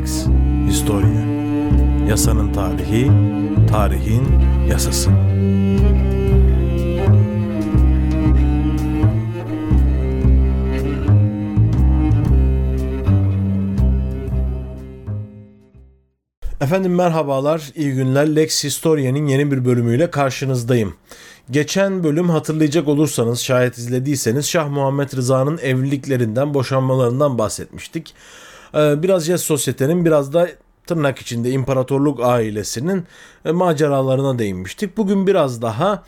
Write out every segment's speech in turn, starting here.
Lex Historia. Yasanın tarihi, tarihin yasası. Efendim merhabalar, iyi günler. Lex Historia'nın yeni bir bölümüyle karşınızdayım. Geçen bölüm hatırlayacak olursanız, şayet izlediyseniz Şah Muhammed Rıza'nın evliliklerinden, boşanmalarından bahsetmiştik. Ee, biraz Yes Sosyete'nin, biraz da tırnak içinde imparatorluk ailesinin e, maceralarına değinmiştik. Bugün biraz daha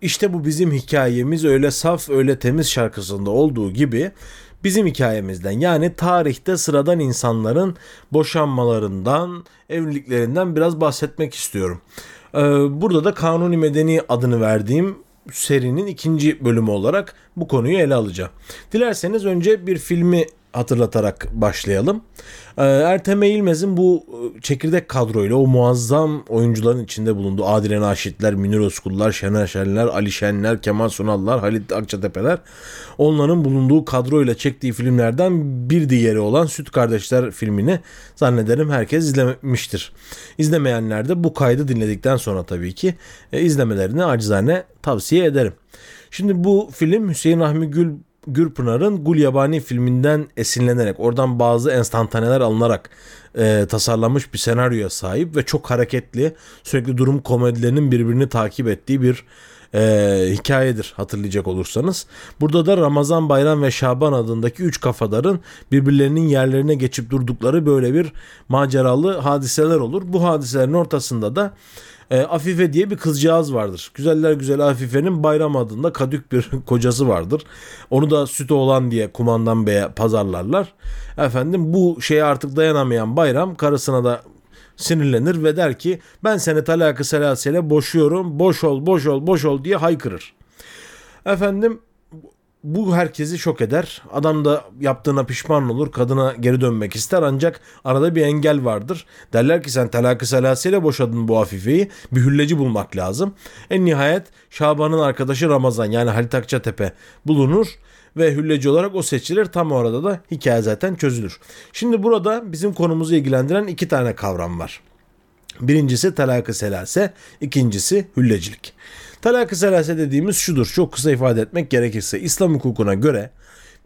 işte bu bizim hikayemiz öyle saf öyle temiz şarkısında olduğu gibi bizim hikayemizden yani tarihte sıradan insanların boşanmalarından, evliliklerinden biraz bahsetmek istiyorum. Ee, burada da Kanuni Medeni adını verdiğim serinin ikinci bölümü olarak bu konuyu ele alacağım. Dilerseniz önce bir filmi hatırlatarak başlayalım. Ee, Ertem Eğilmez'in bu e, çekirdek kadroyla o muazzam oyuncuların içinde bulunduğu Adile Naşitler, Münir Özkullar, Şener Şenler, Ali Şenler, Kemal Sunallar, Halit Akçatepeler onların bulunduğu kadroyla çektiği filmlerden bir diğeri olan Süt Kardeşler filmini zannederim herkes izlemiştir. İzlemeyenler de bu kaydı dinledikten sonra tabii ki e, izlemelerini acizane tavsiye ederim. Şimdi bu film Hüseyin Rahmi Gül Gürpınar'ın Gul Yabani filminden esinlenerek oradan bazı enstantaneler alınarak e, tasarlanmış bir senaryoya sahip ve çok hareketli sürekli durum komedilerinin birbirini takip ettiği bir e, hikayedir hatırlayacak olursanız. Burada da Ramazan, Bayram ve Şaban adındaki üç kafadarın birbirlerinin yerlerine geçip durdukları böyle bir maceralı hadiseler olur. Bu hadiselerin ortasında da e, Afife diye bir kızcağız vardır. Güzeller güzel Afife'nin Bayram adında kadük bir kocası vardır. Onu da süt olan diye kumandan beye pazarlarlar. Efendim bu şeye artık dayanamayan Bayram karısına da sinirlenir ve der ki ben seni talakı selasele boşuyorum boş ol boş ol boş ol diye haykırır. Efendim bu herkesi şok eder. Adam da yaptığına pişman olur. Kadına geri dönmek ister ancak arada bir engel vardır. Derler ki sen talakı selasıyla boşadın bu Afife'yi. Bir hülleci bulmak lazım. En nihayet Şaban'ın arkadaşı Ramazan yani Halit Akçatepe bulunur ve hülleci olarak o seçilir. Tam orada da hikaye zaten çözülür. Şimdi burada bizim konumuzu ilgilendiren iki tane kavram var. Birincisi talakı selase, ikincisi hüllecilik. Talak-ı selase dediğimiz şudur. Çok kısa ifade etmek gerekirse İslam hukukuna göre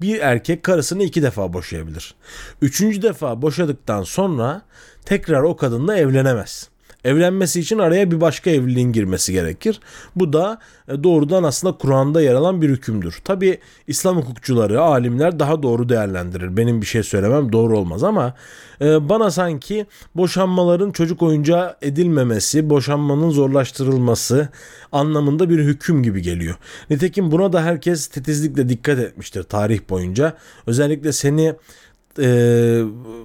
bir erkek karısını iki defa boşayabilir. Üçüncü defa boşadıktan sonra tekrar o kadınla evlenemez. Evlenmesi için araya bir başka evliliğin girmesi gerekir. Bu da e, doğrudan aslında Kur'an'da yer alan bir hükümdür. Tabi İslam hukukçuları, alimler daha doğru değerlendirir. Benim bir şey söylemem doğru olmaz ama e, bana sanki boşanmaların çocuk oyuncağı edilmemesi, boşanmanın zorlaştırılması anlamında bir hüküm gibi geliyor. Nitekim buna da herkes titizlikle dikkat etmiştir tarih boyunca. Özellikle seni e,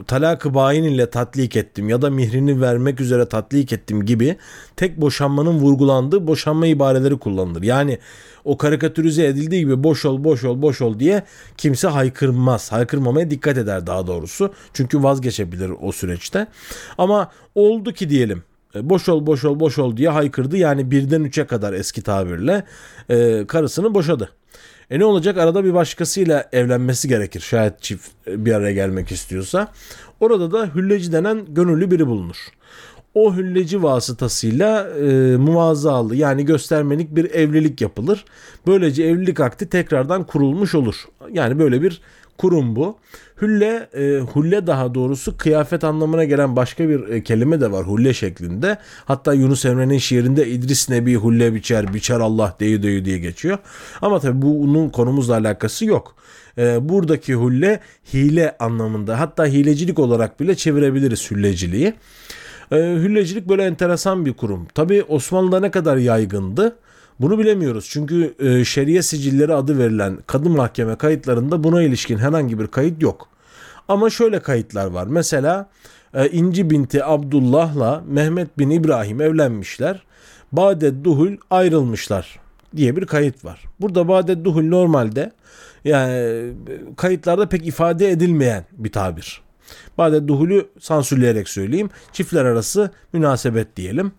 talak-ı bayin ile tatlik ettim ya da mihrini vermek üzere tatlik ettim gibi tek boşanmanın vurgulandığı boşanma ibareleri kullanılır. Yani o karikatürize edildiği gibi boş ol boş ol boş ol diye kimse haykırmaz. Haykırmamaya dikkat eder daha doğrusu. Çünkü vazgeçebilir o süreçte. Ama oldu ki diyelim e, boş ol boş ol boş ol diye haykırdı. Yani birden üçe kadar eski tabirle e, karısını boşadı. E ne olacak? Arada bir başkasıyla evlenmesi gerekir. Şayet çift bir araya gelmek istiyorsa. Orada da hülleci denen gönüllü biri bulunur. O hülleci vasıtasıyla e, muvazzalı yani göstermelik bir evlilik yapılır. Böylece evlilik akti tekrardan kurulmuş olur. Yani böyle bir kurum bu. Hülle, e, hulle daha doğrusu kıyafet anlamına gelen başka bir e, kelime de var hulle şeklinde. Hatta Yunus Emre'nin şiirinde İdris Nebi hulle biçer, biçer Allah deyi deyi diye geçiyor. Ama tabii bunun konumuzla alakası yok. E, buradaki hulle hile anlamında hatta hilecilik olarak bile çevirebiliriz hülleciliği. E, hüllecilik böyle enteresan bir kurum. Tabii Osmanlı'da ne kadar yaygındı? Bunu bilemiyoruz çünkü e, şeriye sicilleri adı verilen kadın mahkeme kayıtlarında buna ilişkin herhangi bir kayıt yok. Ama şöyle kayıtlar var. Mesela e, İnci binti Abdullah'la Mehmet bin İbrahim evlenmişler. Badet Duhul ayrılmışlar diye bir kayıt var. Burada Badet Duhul normalde yani kayıtlarda pek ifade edilmeyen bir tabir. Badet Duhul'ü sansürleyerek söyleyeyim. Çiftler arası münasebet diyelim.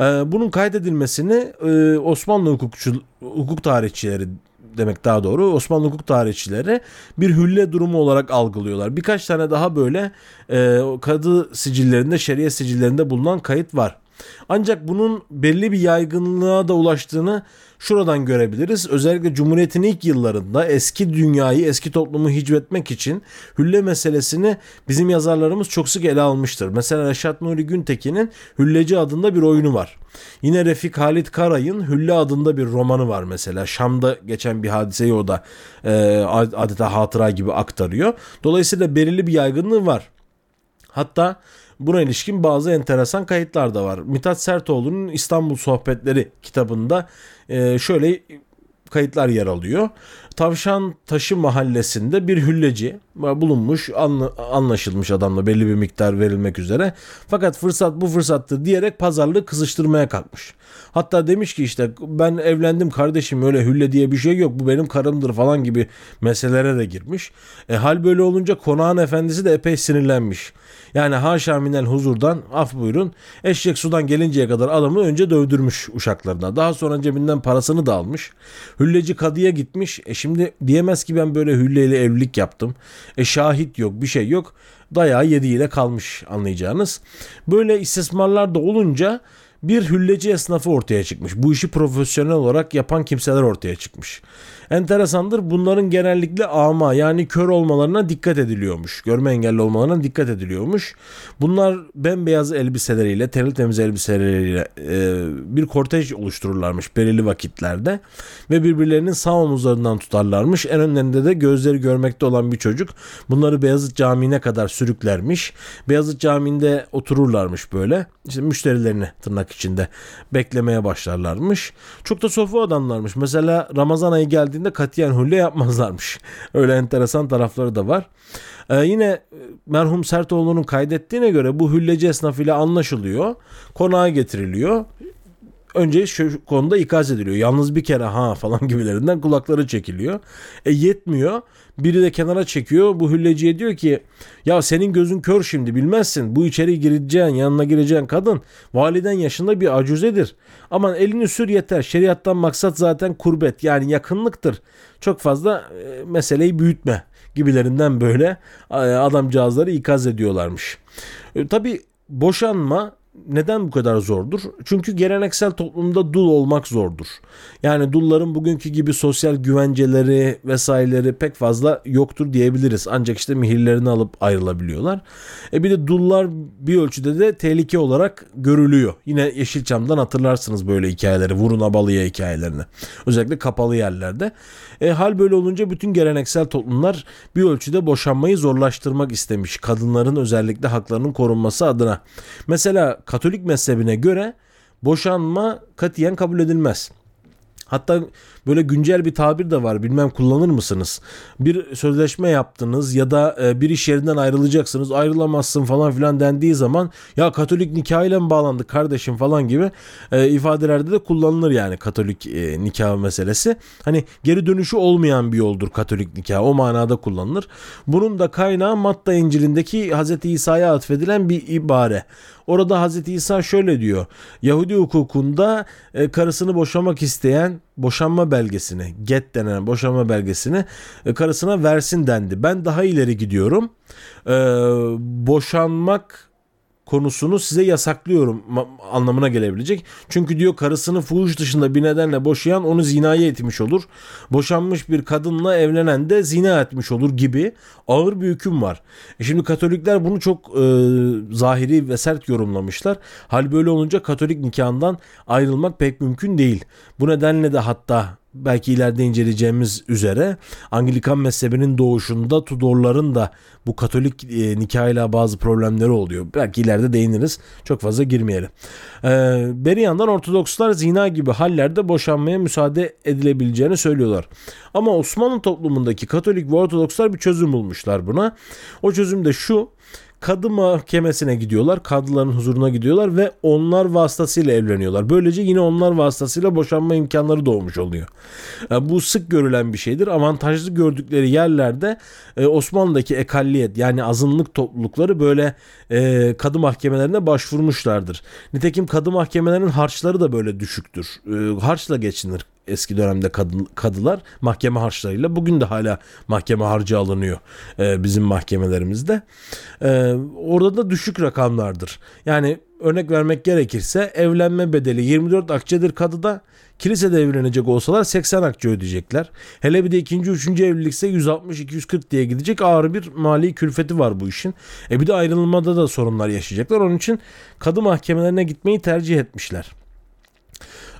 Ee, bunun kaydedilmesini e, Osmanlı hukukçu, hukuk tarihçileri demek daha doğru Osmanlı hukuk tarihçileri bir hülle durumu olarak algılıyorlar. Birkaç tane daha böyle e, kadı sicillerinde, şeriye sicillerinde bulunan kayıt var. Ancak bunun belli bir yaygınlığa da ulaştığını şuradan görebiliriz. Özellikle Cumhuriyet'in ilk yıllarında eski dünyayı, eski toplumu hicvetmek için hülle meselesini bizim yazarlarımız çok sık ele almıştır. Mesela Reşat Nuri Güntekin'in Hülleci adında bir oyunu var. Yine Refik Halit Karay'ın Hülle adında bir romanı var mesela. Şam'da geçen bir hadiseyi o da e, adeta hatıra gibi aktarıyor. Dolayısıyla belirli bir yaygınlığı var. Hatta Buna ilişkin bazı enteresan kayıtlar da var. Mithat Sertoğlu'nun İstanbul Sohbetleri kitabında e, şöyle kayıtlar yer alıyor. Tavşan Taşı mahallesinde bir hülleci bulunmuş, anlaşılmış adamla belli bir miktar verilmek üzere. Fakat fırsat bu fırsattır diyerek pazarlığı kızıştırmaya kalkmış. Hatta demiş ki işte ben evlendim kardeşim öyle hülle diye bir şey yok bu benim karımdır falan gibi meselelere de girmiş. E, hal böyle olunca konağın efendisi de epey sinirlenmiş. Yani haşa minel huzurdan af buyurun eşek sudan gelinceye kadar adamı önce dövdürmüş uşaklarına. Daha sonra cebinden parasını da almış. Hülleci kadıya gitmiş. E şimdi diyemez ki ben böyle hülleyle evlilik yaptım. E şahit yok bir şey yok. Dayağı yediğiyle kalmış anlayacağınız. Böyle istismarlar da olunca bir hülleci esnafı ortaya çıkmış. Bu işi profesyonel olarak yapan kimseler ortaya çıkmış. Enteresandır bunların genellikle ama yani kör olmalarına dikkat ediliyormuş. Görme engelli olmalarına dikkat ediliyormuş. Bunlar bembeyaz elbiseleriyle, terli temiz elbiseleriyle e, bir kortej oluştururlarmış belirli vakitlerde. Ve birbirlerinin sağ omuzlarından tutarlarmış. En önlerinde de gözleri görmekte olan bir çocuk. Bunları Beyazıt Camii'ne kadar sürüklermiş. Beyazıt Camii'nde otururlarmış böyle. İşte müşterilerini tırnak içinde beklemeye başlarlarmış. Çok da sofu adamlarmış. Mesela Ramazan ayı geldiğinde katiyen hülle yapmazlarmış. Öyle enteresan tarafları da var. Ee, yine e, merhum Sertoğlu'nun kaydettiğine göre bu hülleci esnafıyla anlaşılıyor. Konağa getiriliyor önce şu konuda ikaz ediliyor. Yalnız bir kere ha falan gibilerinden kulakları çekiliyor. E yetmiyor. Biri de kenara çekiyor. Bu hülleciye diyor ki ya senin gözün kör şimdi bilmezsin. Bu içeri gireceğin yanına gireceğin kadın validen yaşında bir acüzedir. Aman elini sür yeter. Şeriattan maksat zaten kurbet yani yakınlıktır. Çok fazla e, meseleyi büyütme gibilerinden böyle e, adamcağızları ikaz ediyorlarmış. E, Tabi boşanma neden bu kadar zordur? Çünkü geleneksel toplumda dul olmak zordur. Yani dulların bugünkü gibi sosyal güvenceleri vesaireleri pek fazla yoktur diyebiliriz. Ancak işte mihirlerini alıp ayrılabiliyorlar. E bir de dullar bir ölçüde de tehlike olarak görülüyor. Yine Yeşilçam'dan hatırlarsınız böyle hikayeleri. Vurun abalıya hikayelerini. Özellikle kapalı yerlerde. E, hal böyle olunca bütün geleneksel toplumlar bir ölçüde boşanmayı zorlaştırmak istemiş. Kadınların özellikle haklarının korunması adına. Mesela Katolik mezhebine göre boşanma katiyen kabul edilmez. Hatta böyle güncel bir tabir de var. Bilmem kullanır mısınız? Bir sözleşme yaptınız ya da e, bir iş yerinden ayrılacaksınız. Ayrılamazsın falan filan dendiği zaman ya Katolik nikahıyla mı bağlandık kardeşim falan gibi e, ifadelerde de kullanılır yani Katolik e, nikah meselesi. Hani geri dönüşü olmayan bir yoldur Katolik nikah. O manada kullanılır. Bunun da kaynağı Matta İncil'indeki Hz. İsa'ya atfedilen bir ibare. Orada Hazreti İsa şöyle diyor. Yahudi hukukunda e, karısını boşamak isteyen boşanma belgesini, get denen boşanma belgesini e, karısına versin dendi. Ben daha ileri gidiyorum. E, boşanmak konusunu size yasaklıyorum anlamına gelebilecek. Çünkü diyor karısını fuhuş dışında bir nedenle boşayan onu zinaya etmiş olur. Boşanmış bir kadınla evlenen de zina etmiş olur gibi ağır bir hüküm var. E şimdi Katolikler bunu çok e, zahiri ve sert yorumlamışlar. Hal böyle olunca Katolik nikahından ayrılmak pek mümkün değil. Bu nedenle de hatta belki ileride inceleyeceğimiz üzere Anglikan mezhebinin doğuşunda Tudorların da bu Katolik e, nikahıyla bazı problemleri oluyor. Belki ileride değiniriz. Çok fazla girmeyelim. Ee, beri yandan Ortodokslar zina gibi hallerde boşanmaya müsaade edilebileceğini söylüyorlar. Ama Osmanlı toplumundaki Katolik ve Ortodokslar bir çözüm bulmuşlar buna. O çözüm de şu kadı mahkemesine gidiyorlar. Kadıların huzuruna gidiyorlar ve onlar vasıtasıyla evleniyorlar. Böylece yine onlar vasıtasıyla boşanma imkanları doğmuş oluyor. E, bu sık görülen bir şeydir. Avantajlı gördükleri yerlerde e, Osmanlı'daki ekalliyet yani azınlık toplulukları böyle e, kadı mahkemelerine başvurmuşlardır. Nitekim kadı mahkemelerinin harçları da böyle düşüktür. Harçla geçinir eski dönemde kadın, kadılar mahkeme harçlarıyla. Bugün de hala mahkeme harcı alınıyor e, bizim mahkemelerimizde. E, orada da düşük rakamlardır. Yani örnek vermek gerekirse evlenme bedeli 24 akçedir kadıda. Kilisede evlenecek olsalar 80 akçe ödeyecekler. Hele bir de ikinci, üçüncü evlilikse 160-240 diye gidecek ağır bir mali külfeti var bu işin. E bir de ayrılmada da sorunlar yaşayacaklar. Onun için kadı mahkemelerine gitmeyi tercih etmişler.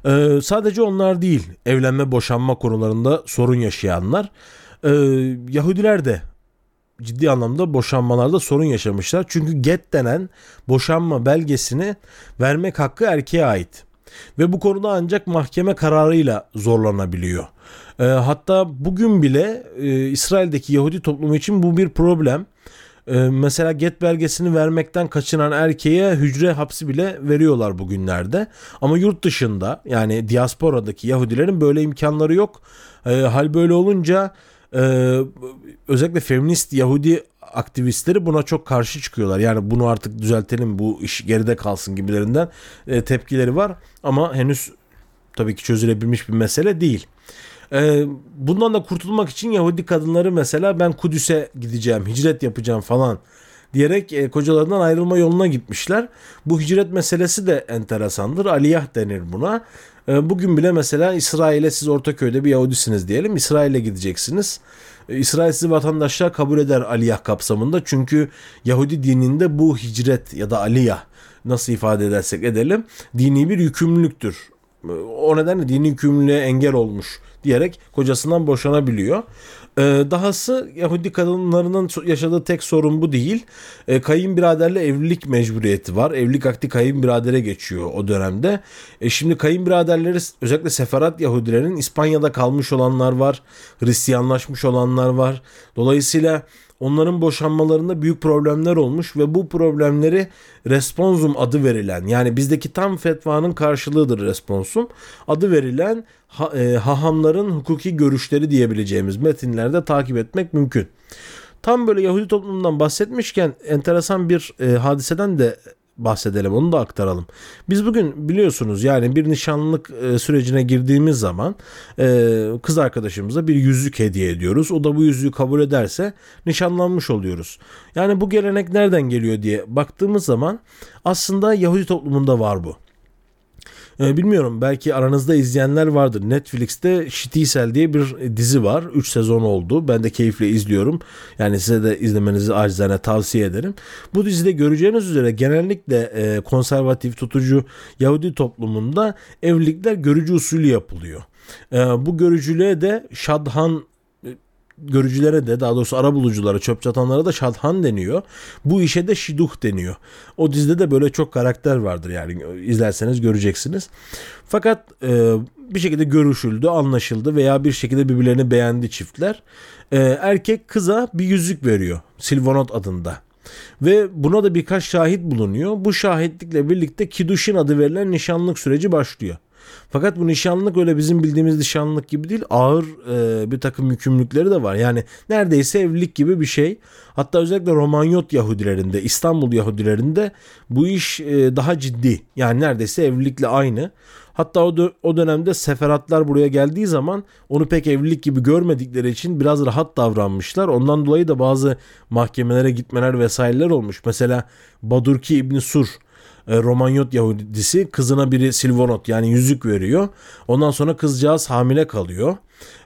Ee, sadece onlar değil evlenme boşanma konularında sorun yaşayanlar. Ee, Yahudiler de ciddi anlamda boşanmalarda sorun yaşamışlar. Çünkü get denen boşanma belgesini vermek hakkı erkeğe ait. Ve bu konuda ancak mahkeme kararıyla zorlanabiliyor. E, hatta bugün bile e, İsrail'deki Yahudi toplumu için bu bir problem. E, mesela get belgesini vermekten kaçınan erkeğe hücre hapsi bile veriyorlar bugünlerde. Ama yurt dışında yani diasporadaki Yahudilerin böyle imkanları yok. E, hal böyle olunca e, özellikle feminist Yahudi aktivistleri buna çok karşı çıkıyorlar. Yani bunu artık düzeltelim bu iş geride kalsın gibilerinden e, tepkileri var. Ama henüz tabii ki çözülebilmiş bir mesele değil. E, bundan da kurtulmak için Yahudi kadınları mesela ben Kudüs'e gideceğim, hicret yapacağım falan diyerek e, kocalarından ayrılma yoluna gitmişler. Bu hicret meselesi de enteresandır. Aliyah denir buna. E, bugün bile mesela İsrail'e siz Ortaköy'de bir Yahudisiniz diyelim. İsrail'e gideceksiniz. E, İsrail sizi vatandaşlar kabul eder aliyah kapsamında. Çünkü Yahudi dininde bu hicret ya da aliyah nasıl ifade edersek edelim dini bir yükümlülüktür. O nedenle dini yükümlülüğe engel olmuş diyerek kocasından boşanabiliyor. Ee, dahası Yahudi kadınlarının yaşadığı tek sorun bu değil. Ee, kayınbiraderle evlilik mecburiyeti var. Evlilik akti kayınbiradere geçiyor o dönemde. E şimdi kayınbiraderleri özellikle Seferat Yahudilerin İspanya'da kalmış olanlar var. Hristiyanlaşmış olanlar var. Dolayısıyla onların boşanmalarında büyük problemler olmuş ve bu problemleri responsum adı verilen yani bizdeki tam fetvanın karşılığıdır responsum adı verilen ha, e, hahamların hukuki görüşleri diyebileceğimiz metinlerde takip etmek mümkün. Tam böyle Yahudi toplumundan bahsetmişken enteresan bir e, hadiseden de bahsedelim onu da aktaralım. Biz bugün biliyorsunuz yani bir nişanlılık e, sürecine girdiğimiz zaman e, kız arkadaşımıza bir yüzük hediye ediyoruz. O da bu yüzüğü kabul ederse nişanlanmış oluyoruz. Yani bu gelenek nereden geliyor diye baktığımız zaman aslında Yahudi toplumunda var bu. E, bilmiyorum belki aranızda izleyenler vardır. Netflix'te Şitisel diye bir dizi var. 3 sezon oldu. Ben de keyifle izliyorum. Yani size de izlemenizi acizane tavsiye ederim. Bu dizide göreceğiniz üzere genellikle e, konservatif tutucu Yahudi toplumunda evlilikler görücü usulü yapılıyor. E, bu görücülüğe de Şadhan görücülere de daha doğrusu ara buluculara, çöp çatanlara da şadhan deniyor. Bu işe de şiduh deniyor. O dizide de böyle çok karakter vardır yani izlerseniz göreceksiniz. Fakat e, bir şekilde görüşüldü, anlaşıldı veya bir şekilde birbirlerini beğendi çiftler. E, erkek kıza bir yüzük veriyor. Silvanot adında. Ve buna da birkaç şahit bulunuyor. Bu şahitlikle birlikte Kiduşin adı verilen nişanlık süreci başlıyor. Fakat bu nişanlılık öyle bizim bildiğimiz nişanlılık gibi değil. Ağır e, bir takım yükümlülükleri de var. Yani neredeyse evlilik gibi bir şey. Hatta özellikle Romanyot Yahudilerinde, İstanbul Yahudilerinde bu iş e, daha ciddi. Yani neredeyse evlilikle aynı. Hatta o, dö- o dönemde seferatlar buraya geldiği zaman onu pek evlilik gibi görmedikleri için biraz rahat davranmışlar. Ondan dolayı da bazı mahkemelere gitmeler vesaireler olmuş. Mesela Badurki İbni Sur Romanyot Yahudisi kızına biri silvanot yani yüzük veriyor. Ondan sonra kızcağız hamile kalıyor.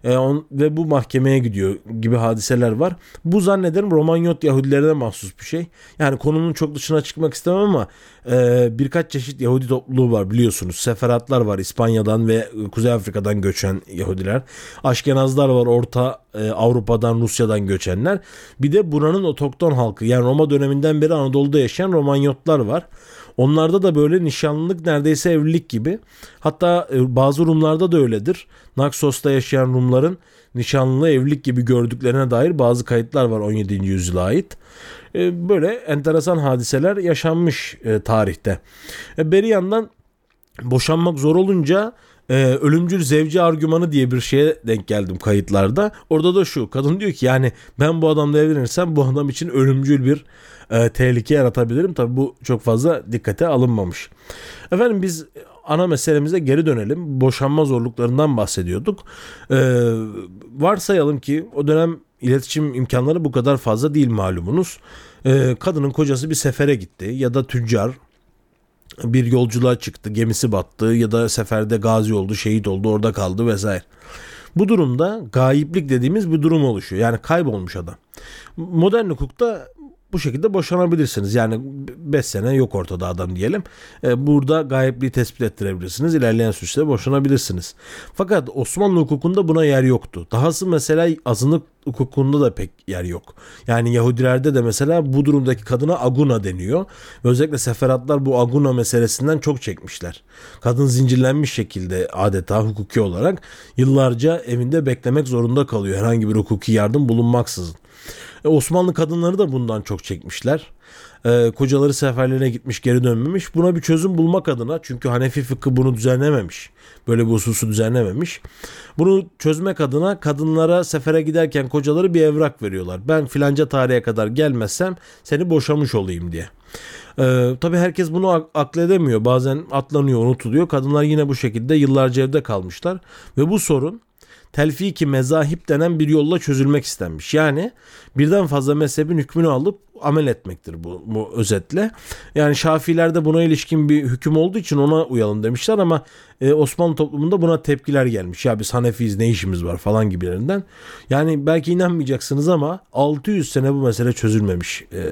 E, on, ve bu mahkemeye gidiyor gibi hadiseler var. Bu zannederim Romanyot Yahudilerine mahsus bir şey. Yani konunun çok dışına çıkmak istemem ama e, birkaç çeşit Yahudi topluluğu var biliyorsunuz. Seferatlar var İspanya'dan ve Kuzey Afrika'dan göçen Yahudiler. Aşkenazlar var Orta e, Avrupa'dan Rusya'dan göçenler. Bir de buranın otokton halkı yani Roma döneminden beri Anadolu'da yaşayan Romanyotlar var. Onlarda da böyle nişanlılık neredeyse evlilik gibi. Hatta e, bazı Rumlarda da öyledir. Naksos'ta yaşayan Rumların nişanlılığı evlilik gibi gördüklerine dair bazı kayıtlar var 17. yüzyıla ait. E, böyle enteresan hadiseler yaşanmış e, tarihte. Beri yandan boşanmak zor olunca e, ölümcül zevci argümanı diye bir şeye denk geldim kayıtlarda. Orada da şu kadın diyor ki yani ben bu adamla evlenirsem bu adam için ölümcül bir e, tehlike yaratabilirim. Tabi bu çok fazla dikkate alınmamış. Efendim biz ana meselemize geri dönelim. Boşanma zorluklarından bahsediyorduk. Ee, varsayalım ki o dönem iletişim imkanları bu kadar fazla değil malumunuz. Ee, kadının kocası bir sefere gitti ya da tüccar bir yolculuğa çıktı, gemisi battı ya da seferde gazi oldu, şehit oldu, orada kaldı vesaire. Bu durumda gayiplik dediğimiz bir durum oluşuyor. Yani kaybolmuş adam. Modern hukukta bu şekilde boşanabilirsiniz. Yani 5 sene yok ortada adam diyelim. E, burada gayebliği tespit ettirebilirsiniz. İlerleyen süreçte boşanabilirsiniz. Fakat Osmanlı hukukunda buna yer yoktu. Dahası mesela azınlık hukukunda da pek yer yok. Yani Yahudilerde de mesela bu durumdaki kadına aguna deniyor. Özellikle seferatlar bu aguna meselesinden çok çekmişler. Kadın zincirlenmiş şekilde adeta hukuki olarak yıllarca evinde beklemek zorunda kalıyor herhangi bir hukuki yardım bulunmaksızın. E, Osmanlı kadınları da bundan çok çekmişler. E, kocaları seferlerine gitmiş geri dönmemiş. Buna bir çözüm bulmak adına çünkü Hanefi fıkhı bunu düzenlememiş. Böyle bir hususu düzenlememiş. Bunu çözmek adına kadınlara sefere giderken kocaları bir evrak veriyorlar. Ben filanca tarihe kadar gelmezsem seni boşamış olayım diye. Ee, tabii herkes bunu akledemiyor. Bazen atlanıyor, unutuluyor. Kadınlar yine bu şekilde yıllarca evde kalmışlar. Ve bu sorun telfiki mezahip denen bir yolla çözülmek istenmiş. Yani birden fazla mezhebin hükmünü alıp amel etmektir bu, bu özetle. Yani Şafilerde buna ilişkin bir hüküm olduğu için ona uyalım demişler ama e, Osmanlı toplumunda buna tepkiler gelmiş. Ya biz Hanefiyiz ne işimiz var falan gibilerinden. Yani belki inanmayacaksınız ama 600 sene bu mesele çözülmemiş. E,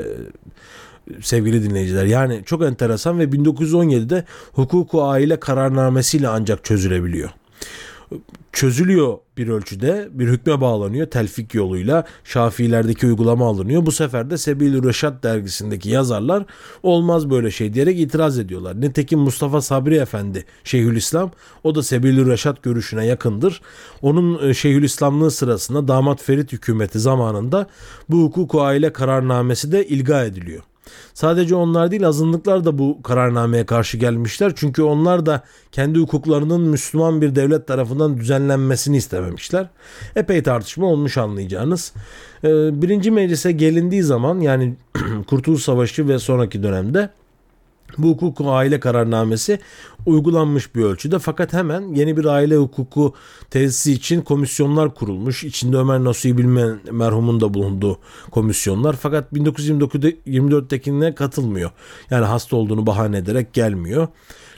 sevgili dinleyiciler. Yani çok enteresan ve 1917'de hukuku aile kararnamesiyle ancak çözülebiliyor çözülüyor bir ölçüde bir hükme bağlanıyor telfik yoluyla Şafiilerdeki uygulama alınıyor. Bu sefer de Sebil Reşat dergisindeki yazarlar olmaz böyle şey diyerek itiraz ediyorlar. Nitekim Mustafa Sabri Efendi Şeyhülislam o da Sebil Reşat görüşüne yakındır. Onun e, Şeyhülislamlığı sırasında damat Ferit hükümeti zamanında bu hukuku aile kararnamesi de ilga ediliyor. Sadece onlar değil azınlıklar da bu kararnameye karşı gelmişler. Çünkü onlar da kendi hukuklarının Müslüman bir devlet tarafından düzenlenmesini istememişler. Epey tartışma olmuş anlayacağınız. Ee, birinci meclise gelindiği zaman yani Kurtuluş Savaşı ve sonraki dönemde bu hukuk aile kararnamesi uygulanmış bir ölçüde fakat hemen yeni bir aile hukuku tesisi için komisyonlar kurulmuş. İçinde Ömer Nasuhi Bilmen merhumun da bulunduğu komisyonlar fakat 1924'tekine katılmıyor. Yani hasta olduğunu bahane ederek gelmiyor.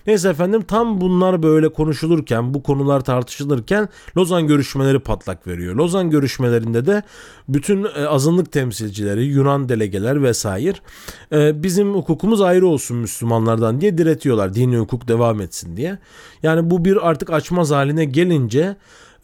Neyse efendim tam bunlar böyle konuşulurken bu konular tartışılırken Lozan görüşmeleri patlak veriyor. Lozan görüşmelerinde de bütün e, azınlık temsilcileri Yunan delegeler vesaire e, bizim hukukumuz ayrı olsun Müslümanlardan diye diretiyorlar. Dini hukuk devam etsin diye. Yani bu bir artık açmaz haline gelince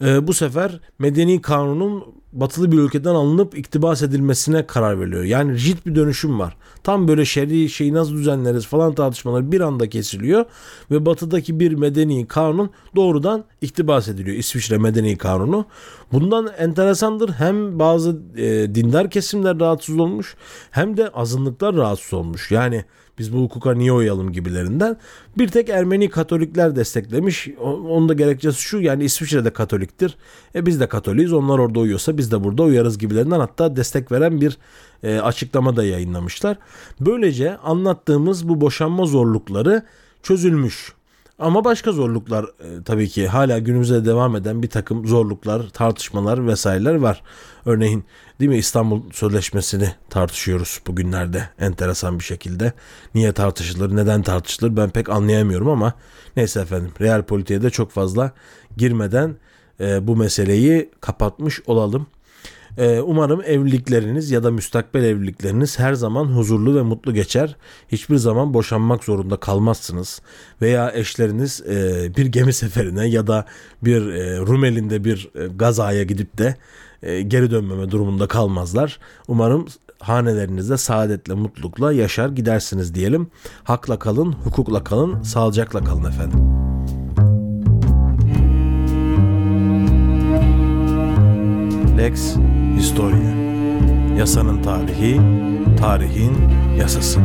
e, bu sefer medeni kanunun batılı bir ülkeden alınıp iktibas edilmesine karar veriliyor. Yani rigid bir dönüşüm var. Tam böyle şer'i şeyi nasıl düzenleriz falan tartışmaları bir anda kesiliyor ve batıdaki bir medeni kanun doğrudan iktibas ediliyor. İsviçre medeni kanunu. Bundan enteresandır hem bazı e, dindar kesimler rahatsız olmuş hem de azınlıklar rahatsız olmuş. Yani biz bu hukuka niye uyalım gibilerinden. Bir tek Ermeni Katolikler desteklemiş. Onun da gerekçesi şu yani İsviçre'de Katoliktir. E biz de Katoliyiz onlar orada uyuyorsa biz de burada uyarız gibilerinden hatta destek veren bir e, açıklama da yayınlamışlar. Böylece anlattığımız bu boşanma zorlukları çözülmüş. Ama başka zorluklar e, tabii ki hala günümüzde devam eden bir takım zorluklar, tartışmalar vesaireler var. Örneğin değil mi İstanbul Sözleşmesi'ni tartışıyoruz bugünlerde enteresan bir şekilde. Niye tartışılır, neden tartışılır ben pek anlayamıyorum ama neyse efendim real politiğe de çok fazla girmeden e, bu meseleyi kapatmış olalım. Ee, umarım evlilikleriniz ya da müstakbel evlilikleriniz her zaman huzurlu ve mutlu geçer. Hiçbir zaman boşanmak zorunda kalmazsınız. Veya eşleriniz e, bir gemi seferine ya da bir e, Rumelinde bir e, gazaya gidip de geri dönmeme durumunda kalmazlar. Umarım hanelerinizde saadetle, mutlulukla yaşar gidersiniz diyelim. Hakla kalın, hukukla kalın, sağlıcakla kalın efendim. Lex Historia Yasanın tarihi, tarihin yasası.